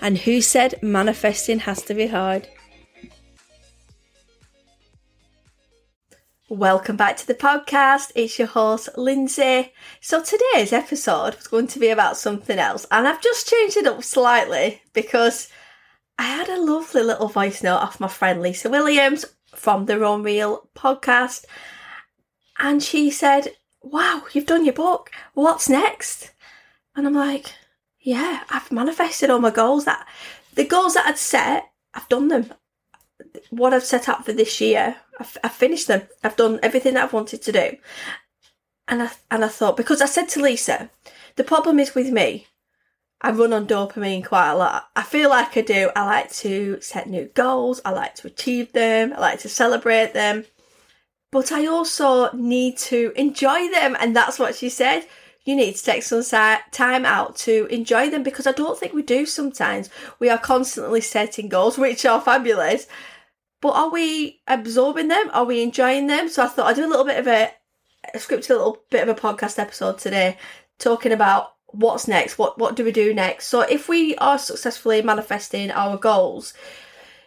And who said manifesting has to be hard? Welcome back to the podcast. It's your host, Lindsay. So today's episode was going to be about something else, and I've just changed it up slightly because I had a lovely little voice note off my friend Lisa Williams from the Rome Real podcast, and she said, Wow, you've done your book. What's next? And I'm like, yeah, I've manifested all my goals. That the goals that I'd set, I've done them. What I've set up for this year, I've, I've finished them. I've done everything that I've wanted to do. And I and I thought because I said to Lisa, the problem is with me. I run on dopamine quite a lot. I feel like I do. I like to set new goals. I like to achieve them. I like to celebrate them. But I also need to enjoy them. And that's what she said you need to take some time out to enjoy them because I don't think we do sometimes. We are constantly setting goals, which are fabulous, but are we absorbing them? Are we enjoying them? So I thought I'd do a little bit of a, a a little bit of a podcast episode today talking about what's next, what what do we do next. So if we are successfully manifesting our goals,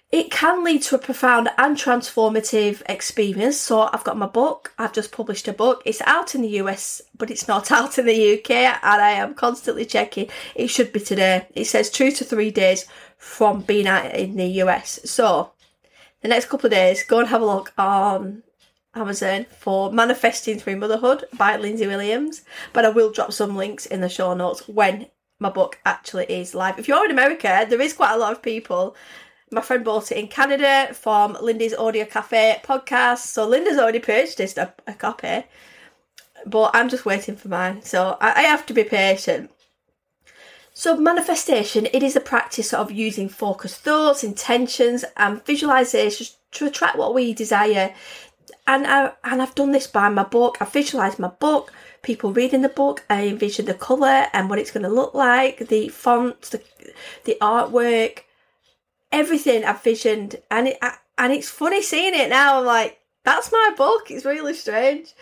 it can lead to a profound and transformative experience. So I've got my book. I've just published a book. It's out in the US, but it's not out in the UK, and I am constantly checking. It should be today. It says two to three days from being out in the US. So the next couple of days, go and have a look on Amazon for Manifesting Through Motherhood by Lindsay Williams. But I will drop some links in the show notes when my book actually is live. If you're in America, there is quite a lot of people my friend bought it in Canada from Linda's Audio Cafe podcast. So Linda's already purchased a, a copy, but I'm just waiting for mine. So I, I have to be patient. So, manifestation, it is a practice of using focused thoughts, intentions, and visualizations to attract what we desire. And, I, and I've done this by my book. I visualised my book, people reading the book. I envision the colour and what it's going to look like, the font, the, the artwork, everything I've visioned, and it and it's funny seeing it now. I'm like, that's my book. It's really strange,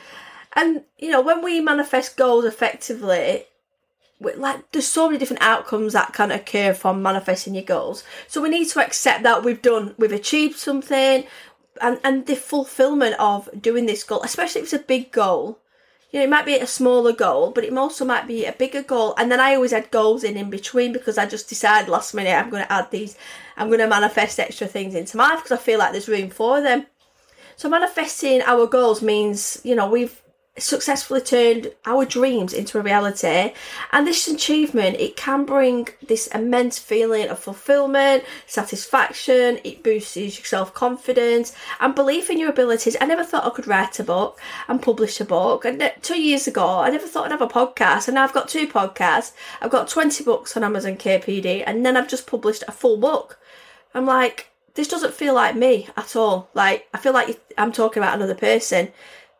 and you know when we manifest goals effectively. Like there's so many different outcomes that can occur from manifesting your goals. So we need to accept that we've done, we've achieved something, and and the fulfillment of doing this goal, especially if it's a big goal, you know, it might be a smaller goal, but it also might be a bigger goal. And then I always add goals in in between because I just decided last minute I'm going to add these, I'm going to manifest extra things into my life because I feel like there's room for them. So manifesting our goals means, you know, we've successfully turned our dreams into a reality. And this achievement it can bring this immense feeling of fulfillment satisfaction. It boosts your self-confidence and belief in your abilities. I never thought i could write a book and publish a book. And uh, two years ago i never thought i'd have a podcast. And now i've got two podcasts. I've got 20 books on amazon KDP and then i've just published a full book i'm like this doesn't feel like me at all. Like i feel like i'm talking about another person.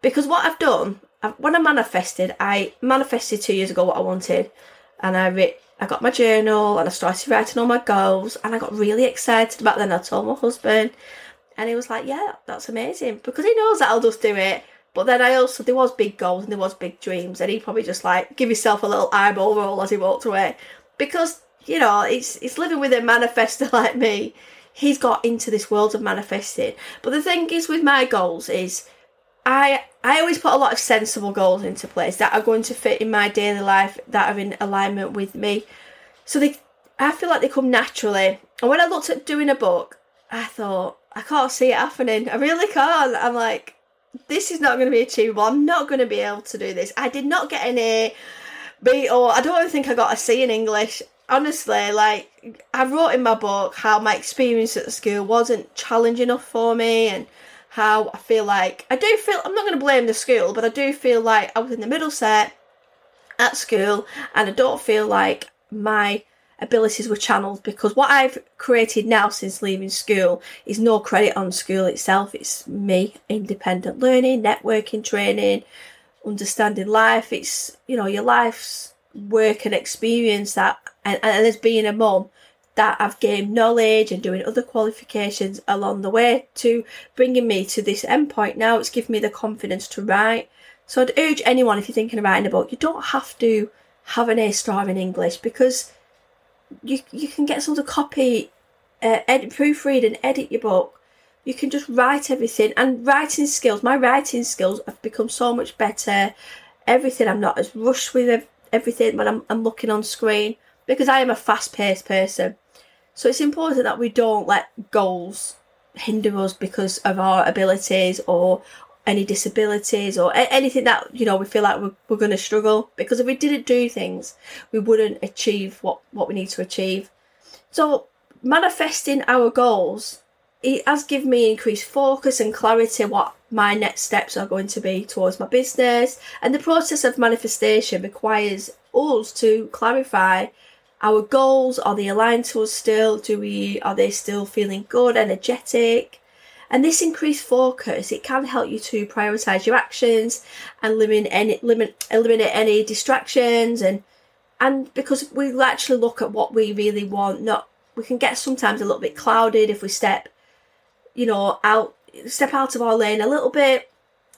Because what I've done when I manifested, I manifested two years ago what I wanted, and I writ, I got my journal and I started writing all my goals, and I got really excited about. Then I told my husband, and he was like, "Yeah, that's amazing," because he knows that I'll just do it. But then I also there was big goals and there was big dreams, and he probably just like give himself a little eyeball roll as he walked away, because you know it's it's living with a manifester like me. He's got into this world of manifesting. But the thing is with my goals is I I always put a lot of sensible goals into place that are going to fit in my daily life that are in alignment with me. So they I feel like they come naturally. And when I looked at doing a book, I thought, I can't see it happening. I really can't. I'm like, this is not going to be achievable. I'm not going to be able to do this. I did not get an A, B, or I don't even think I got a C in English. Honestly, like, I wrote in my book how my experience at school wasn't challenging enough for me and how I feel like I do feel I'm not going to blame the school, but I do feel like I was in the middle set at school and I don't feel like my abilities were channeled because what I've created now since leaving school is no credit on school itself. It's me, independent learning, networking training, understanding life. It's, you know, your life's work and experience that, and, and as being a mum, that I've gained knowledge and doing other qualifications along the way to bringing me to this endpoint now. It's given me the confidence to write. So I'd urge anyone, if you're thinking of writing a book, you don't have to have an A star in English because you you can get someone to copy, uh, edit, proofread, and edit your book. You can just write everything, and writing skills. My writing skills have become so much better. Everything. I'm not as rushed with everything when I'm, I'm looking on screen because I am a fast-paced person. So it's important that we don't let goals hinder us because of our abilities or any disabilities or anything that you know we feel like we're, we're going to struggle. Because if we didn't do things we wouldn't achieve what what we need to achieve. So manifesting our goals it has given me increased focus and clarity what my next steps are going to be towards my business. And the process of manifestation requires us to clarify our goals are they aligned to us still do we are they still feeling good energetic and this increased focus, it can help you to prioritize your actions and limit any limit eliminate any distractions and and because we actually look at what we really want, not we can get sometimes a little bit clouded if we step, you know, out step out of our lane a little bit.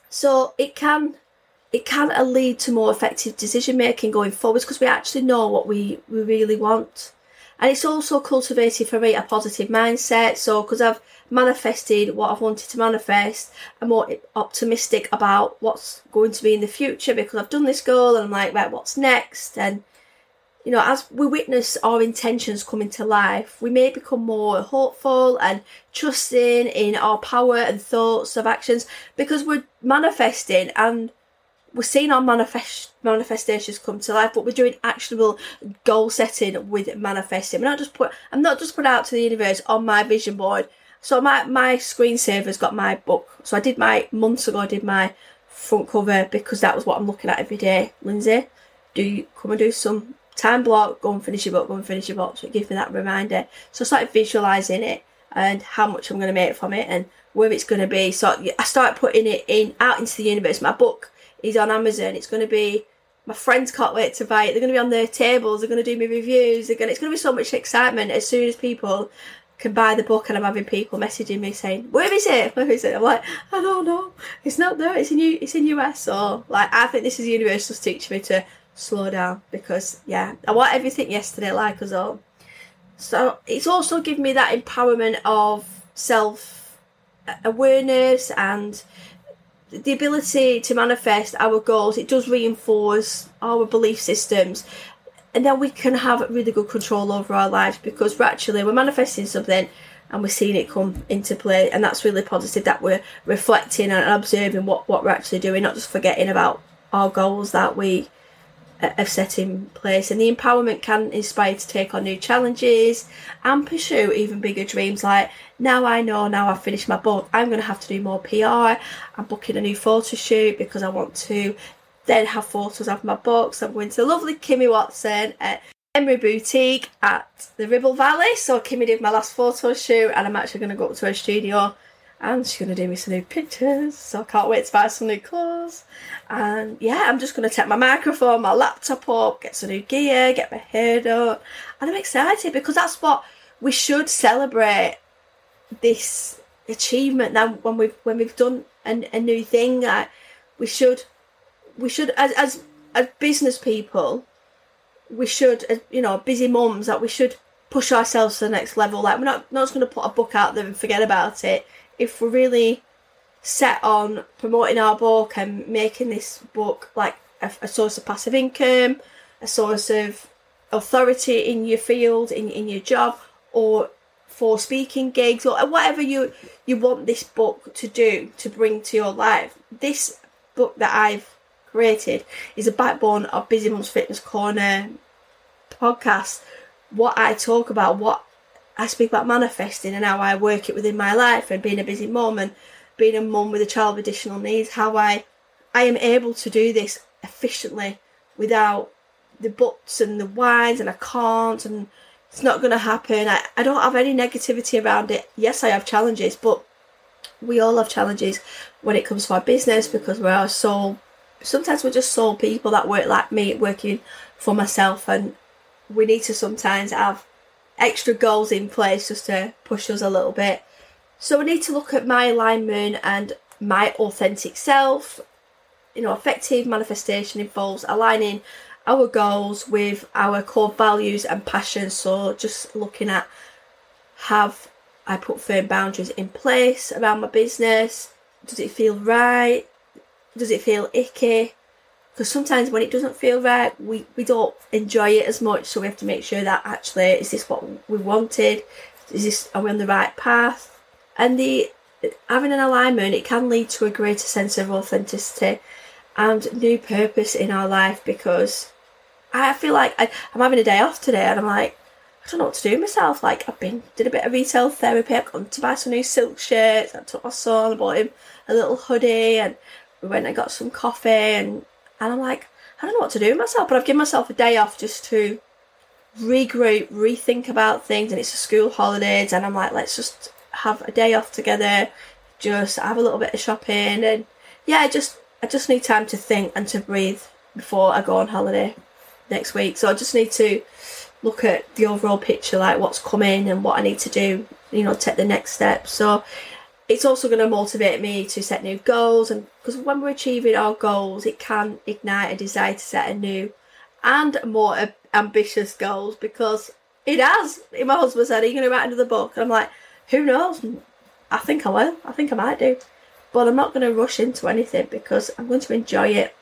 So it can it can lead to more effective decision making going forwards because we actually know what we, we really want. And it's also cultivated for me a positive mindset. So because I've manifested what I've wanted to manifest. I'm more optimistic about what's going to be in the future because I've done this goal and I'm like, right, what's next? And you know, as we witness our intentions coming to life, we may become more hopeful and trusting in our power and thoughts of actions because we're manifesting and we're seeing our manifest manifestations come to life, but we're doing actionable goal setting with manifesting. We're not just put I'm not just put out to the universe on my vision board so my my screensaver's got my book. So I did my months ago. I did my front cover because that was what I'm looking at every day. Lindsay, do you come and do some time block? Go and finish your book. Go and finish your book. So it gives me that reminder. So I started visualizing it and how much I'm going to make from it and where it's going to be. So I started putting it in out into the universe. My book is on Amazon. It's going to be my friends can't wait to buy it. They're going to be on their tables. They're going to do me reviews. They're going. To, it's going to be so much excitement as soon as people can buy the book and I'm having people messaging me saying, Where is it? Where is it? I'm like, I don't know. It's not there, it's in U it's in US Or like I think this is universal teaching me to slow down because yeah, I want everything yesterday like us all. So it's also given me that empowerment of self awareness and the ability to manifest our goals. It does reinforce our belief systems and then we can have really good control over our lives because we're actually we're manifesting something and we're seeing it come into play and that's really positive that we're reflecting and observing what, what we're actually doing not just forgetting about our goals that we have set in place and the empowerment can inspire to take on new challenges and pursue even bigger dreams like now I know now I've finished my book I'm going to have to do more PR I'm booking a new photo shoot because I want to then have photos of my books. I'm going to lovely Kimmy Watson at Emery Boutique at the Ribble Valley. So Kimmy did my last photo shoot and I'm actually going to go up to her studio and she's going to do me some new pictures. So I can't wait to buy some new clothes. And yeah, I'm just going to take my microphone, my laptop up, get some new gear, get my hair done. And I'm excited because that's what we should celebrate this achievement now when we've when we've done a, a new thing. We should we should as as as business people we should as you know busy mums that we should push ourselves to the next level like we're not not just going to put a book out there and forget about it if we're really set on promoting our book and making this book like a, a source of passive income a source of authority in your field in, in your job or for speaking gigs or whatever you you want this book to do to bring to your life this book that i've created is a backbone of Busy Mums Fitness Corner podcast. What I talk about, what I speak about manifesting and how I work it within my life and being a busy mum and being a mum with a child with additional needs, how I I am able to do this efficiently without the buts and the whys and I can't and it's not going to happen. I, I don't have any negativity around it. Yes, I have challenges, but we all have challenges when it comes to our business because we are so sometimes we're just soul people that work like me working for myself and we need to sometimes have extra goals in place just to push us a little bit so we need to look at my alignment and my authentic self you know effective manifestation involves aligning our goals with our core values and passions so just looking at have I put firm boundaries in place around my business? Does it feel right? Does it feel icky? Because sometimes when it doesn't feel right, we, we don't enjoy it as much. So we have to make sure that actually, is this what we wanted? Is this, are we on the right path? And the having an alignment, it can lead to a greater sense of authenticity and new purpose in our life because I feel like I, I'm having a day off today and I'm like, I don't know what to do myself. Like I've been did a bit of retail therapy. I've gone to buy some new silk shirts. I took my son, I bought him a little hoodie, and we went and got some coffee. And and I'm like, I don't know what to do with myself. But I've given myself a day off just to regroup, rethink about things. And it's a school holidays, and I'm like, let's just have a day off together. Just have a little bit of shopping, and yeah, I just I just need time to think and to breathe before I go on holiday next week. So I just need to look at the overall picture, like what's coming and what I need to do, you know, take the next step. So it's also going to motivate me to set new goals, and because when we're achieving our goals, it can ignite a desire to set a new and more ambitious goals. Because it has. My husband said, "Are you going to write another book?" And I'm like, "Who knows? I think I will. I think I might do." But I'm not going to rush into anything because I'm going to enjoy it.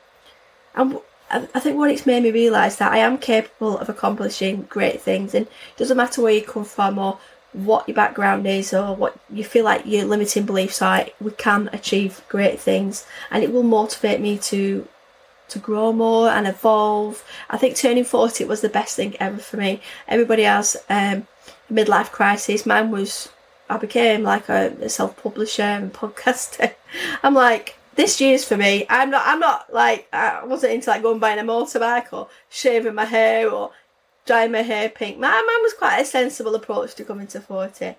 And I think what it's made me realise that I am capable of accomplishing great things, and it doesn't matter where you come from or what your background is or what you feel like your limiting beliefs are. We can achieve great things, and it will motivate me to to grow more and evolve. I think turning forty was the best thing ever for me. Everybody has um, midlife crisis. Mine was I became like a, a self publisher and podcaster. I'm like this year's for me. I'm not. I'm not like I wasn't into like going buying a motorbike or shaving my hair or dyeing my hair pink. My mum was quite a sensible approach to coming to forty.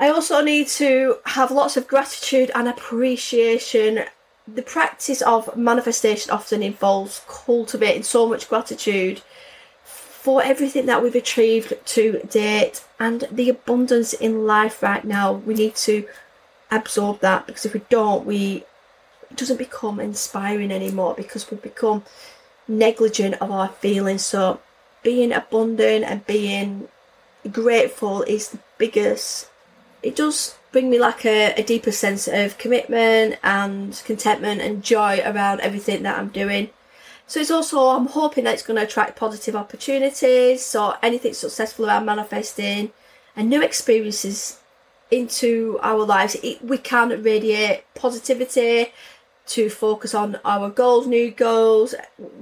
I also need to have lots of gratitude and appreciation. The practice of manifestation often involves cultivating so much gratitude for everything that we've achieved to date and the abundance in life right now. We need to absorb that because if we don't, we it doesn't become inspiring anymore because we become negligent of our feelings. So being abundant and being grateful is the biggest. It does bring me like a, a deeper sense of commitment and contentment and joy around everything that I'm doing. So it's also I'm hoping that it's going to attract positive opportunities. So anything successful around manifesting and new experiences into our lives, it, we can radiate positivity to focus on our goals, new goals.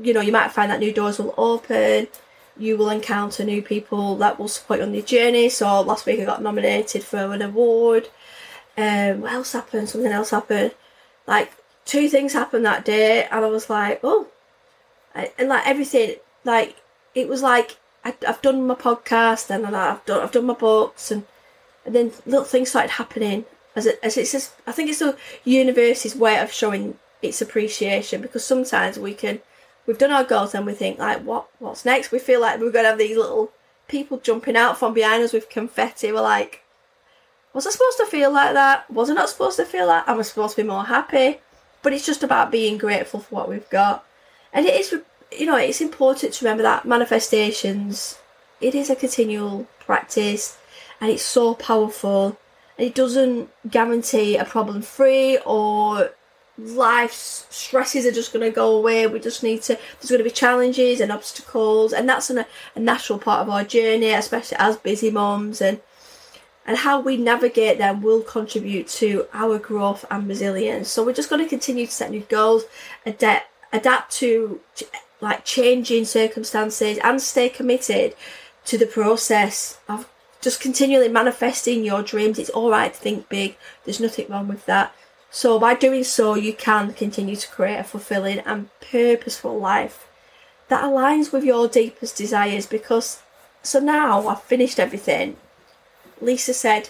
You know, you might find that new doors will open. You will encounter new people that will support you on your journey. So last week I got nominated for an award. Um, what else happened? Something else happened. Like two things happened that day, and I was like, oh, and like everything, like it was like I, have done my podcast and I've done I've done my books and and then little things started happening as it, as it's just, I think it's the universe's way of showing its appreciation because sometimes we can we've done our goals and we think like what what's next? We feel like we're going to have these little people jumping out from behind us with confetti. We're like was I supposed to feel like that? Was I not supposed to feel that? Am I supposed to be more happy? But it's just about being grateful for what we've got. And it is you know it's important to remember that manifestations it is a continual practice and it's so powerful. And it doesn't guarantee a problem free or life's stresses are just going to go away. We just need to, there's going to be challenges and obstacles, and that's an, a natural part of our journey, especially as busy moms. And and how we navigate them will contribute to our growth and resilience. So we're just going to continue to set new goals, adapt, adapt to like changing circumstances, and stay committed to the process of just continually manifesting your dreams. It's all right to think big. There's nothing wrong with that. So by doing so, you can continue to create a fulfilling and purposeful life that aligns with your deepest desires because so now I've finished everything. Lisa said,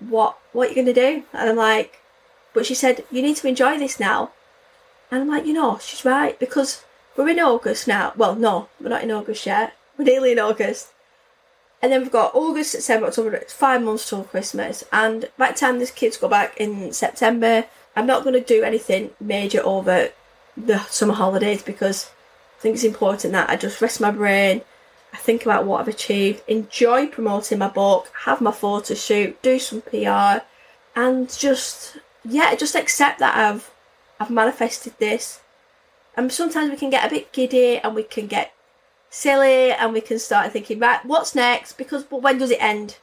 "What what are you going to do?" And I'm like, "But she said you need to enjoy this now." And I'm like, you know, she's right because we're in August now. Well, no, we're not in August yet. We're nearly in August. And then we've got August, September, October. It's five months till Christmas. And by the time these kids go back in September, I'm not going to do anything major over the summer holidays because I think it's important that I just rest my brain. I think about what I've achieved, enjoy promoting my book, have my photo shoot, do some PR, and just yeah, just accept that I've I've manifested this. And sometimes we can get a bit giddy and we can get silly and we can start thinking, right, what's next? Because but when does it end?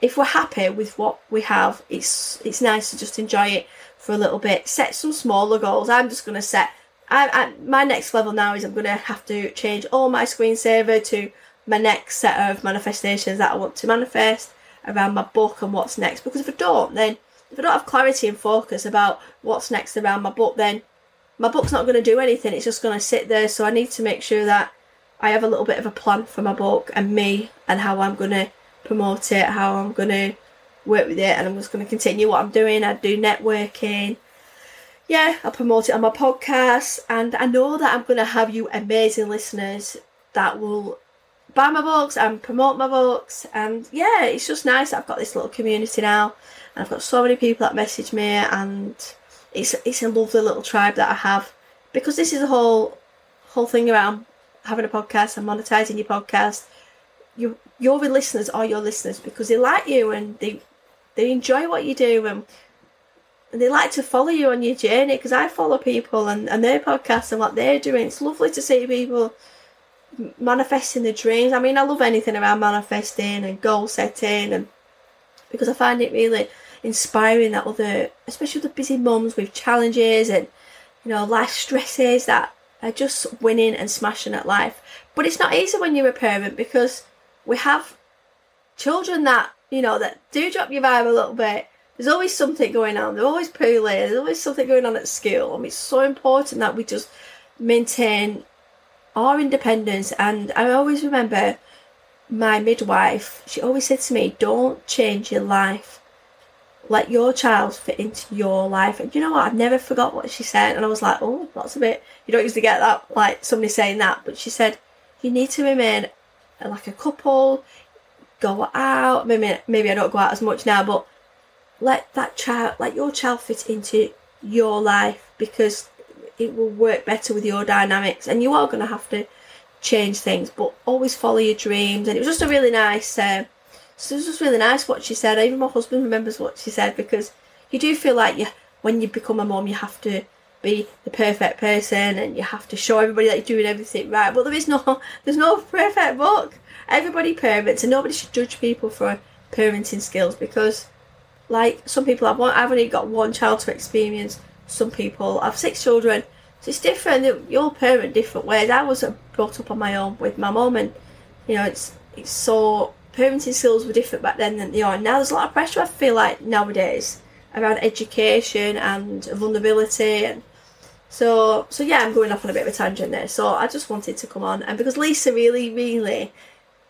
If we're happy with what we have, it's it's nice to just enjoy it for a little bit. Set some smaller goals. I'm just gonna set. I, I my next level now is I'm gonna have to change all my screensaver to my next set of manifestations that I want to manifest around my book and what's next. Because if I don't, then if I don't have clarity and focus about what's next around my book, then my book's not going to do anything. It's just going to sit there. So I need to make sure that I have a little bit of a plan for my book and me and how I'm going to promote it, how I'm going to work with it, and I'm just going to continue what I'm doing. I do networking. Yeah, I promote it on my podcast, and I know that I'm going to have you amazing listeners that will buy my books and promote my books. And yeah, it's just nice I've got this little community now, and I've got so many people that message me, and it's it's a lovely little tribe that I have because this is a whole whole thing around having a podcast and monetizing your podcast. You your listeners are your listeners because they like you and they they enjoy what you do and and they like to follow you on your journey because I follow people and, and their podcasts and what they're doing. It's lovely to see people manifesting their dreams. I mean, I love anything around manifesting and goal setting and because I find it really inspiring that other, especially the busy mums with challenges and you know life stresses that are just winning and smashing at life. But it's not easy when you're a parent because we have children that you know that do drop your vibe a little bit. There's always something going on. They're always poorly. There's always something going on at school. I mean, it's so important that we just maintain our independence. And I always remember my midwife. She always said to me, "Don't change your life let your child fit into your life. And you know what? I've never forgot what she said. And I was like, oh, that's a bit, you don't usually get that, like somebody saying that. But she said, you need to remain like a couple, go out. Maybe, maybe I don't go out as much now, but let that child, let your child fit into your life because it will work better with your dynamics. And you are going to have to change things, but always follow your dreams. And it was just a really nice, uh, so it was really nice what she said. Even my husband remembers what she said because you do feel like you, when you become a mom, you have to be the perfect person and you have to show everybody that you're doing everything right. But there is no, there's no perfect book. Everybody parents, and nobody should judge people for parenting skills because, like, some people have one. I've only got one child to experience. Some people have six children, so it's different. You all parent different ways. I was brought up on my own with my mum, and you know, it's it's so parenting skills were different back then than they are now. There's a lot of pressure I feel like nowadays around education and vulnerability and so so yeah I'm going off on a bit of a tangent there. So I just wanted to come on and because Lisa really really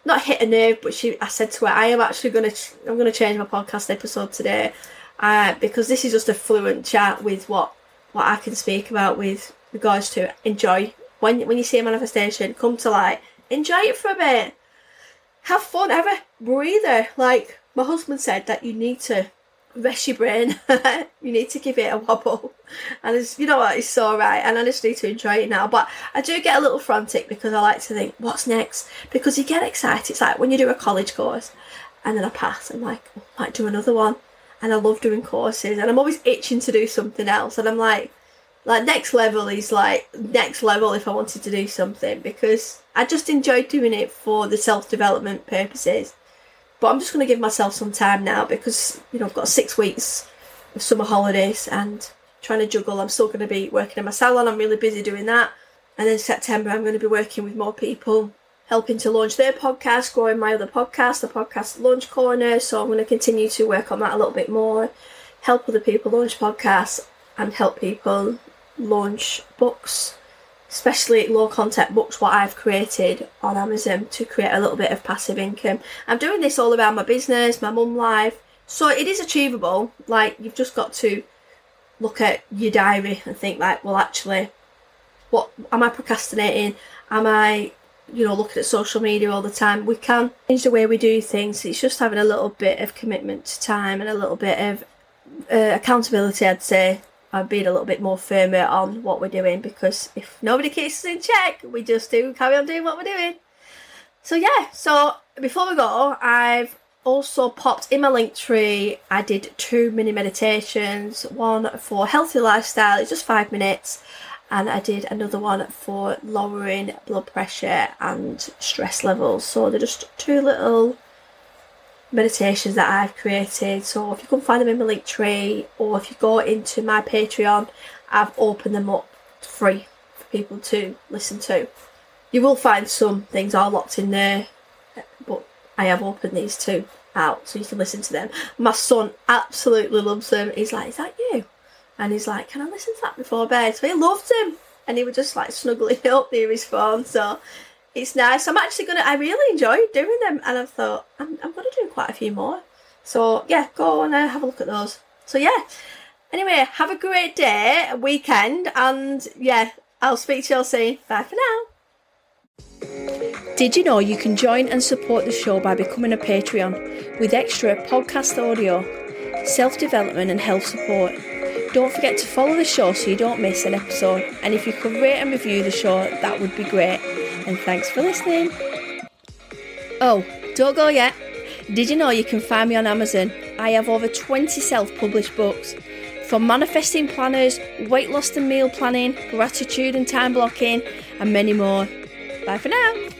not hit a nerve but she I said to her I am actually gonna I'm gonna change my podcast episode today uh, because this is just a fluent chat with what what I can speak about with regards to enjoy when when you see a manifestation come to light enjoy it for a bit have fun, have a breather. Like my husband said, that you need to rest your brain. you need to give it a wobble. And it's, you know what, it's so right. And I just need to enjoy it now. But I do get a little frantic because I like to think, what's next? Because you get excited. It's like when you do a college course and then I pass, I'm like, oh, I might do another one. And I love doing courses and I'm always itching to do something else. And I'm like, like next level is like next level if I wanted to do something because I just enjoyed doing it for the self development purposes. But I'm just going to give myself some time now because you know I've got six weeks of summer holidays and trying to juggle. I'm still going to be working in my salon. I'm really busy doing that. And then September I'm going to be working with more people, helping to launch their podcast, growing my other podcast, the podcast Launch Corner. So I'm going to continue to work on that a little bit more, help other people launch podcasts and help people launch books especially low content books, what I've created on Amazon to create a little bit of passive income. I'm doing this all around my business, my mum life, so it is achievable. Like, you've just got to look at your diary and think, like, well, actually, what am I procrastinating? Am I, you know, looking at social media all the time? We can change the way we do things. It's just having a little bit of commitment to time and a little bit of uh, accountability, I'd say, and being a little bit more firmer on what we're doing because if nobody keeps us in check, we just do carry on doing what we're doing. So yeah, so before we go, I've also popped in my Linktree. I did two mini meditations, one for healthy lifestyle, it's just five minutes, and I did another one for lowering blood pressure and stress levels. So they're just two little meditations that I've created. So if you can find them in my Linktree or if you go into my Patreon, I've opened them up free for people to listen to. You will find some things are locked in there, but I have opened these two out so you can listen to them. My son absolutely loves them. He's like, Is that you? And he's like, Can I listen to that before bed? So he loved them. And he was just like snuggling up near his phone. So it's nice. I'm actually gonna. I really enjoy doing them, and I thought I'm, I'm gonna do quite a few more. So yeah, go and uh, have a look at those. So yeah. Anyway, have a great day, weekend, and yeah, I'll speak to you all soon. Bye for now. Did you know you can join and support the show by becoming a Patreon with extra podcast audio, self development, and health support? Don't forget to follow the show so you don't miss an episode. And if you could rate and review the show, that would be great and thanks for listening. Oh, don't go yet. Did you know you can find me on Amazon? I have over 20 self published books. From manifesting planners, weight loss and meal planning, gratitude and time blocking, and many more. Bye for now.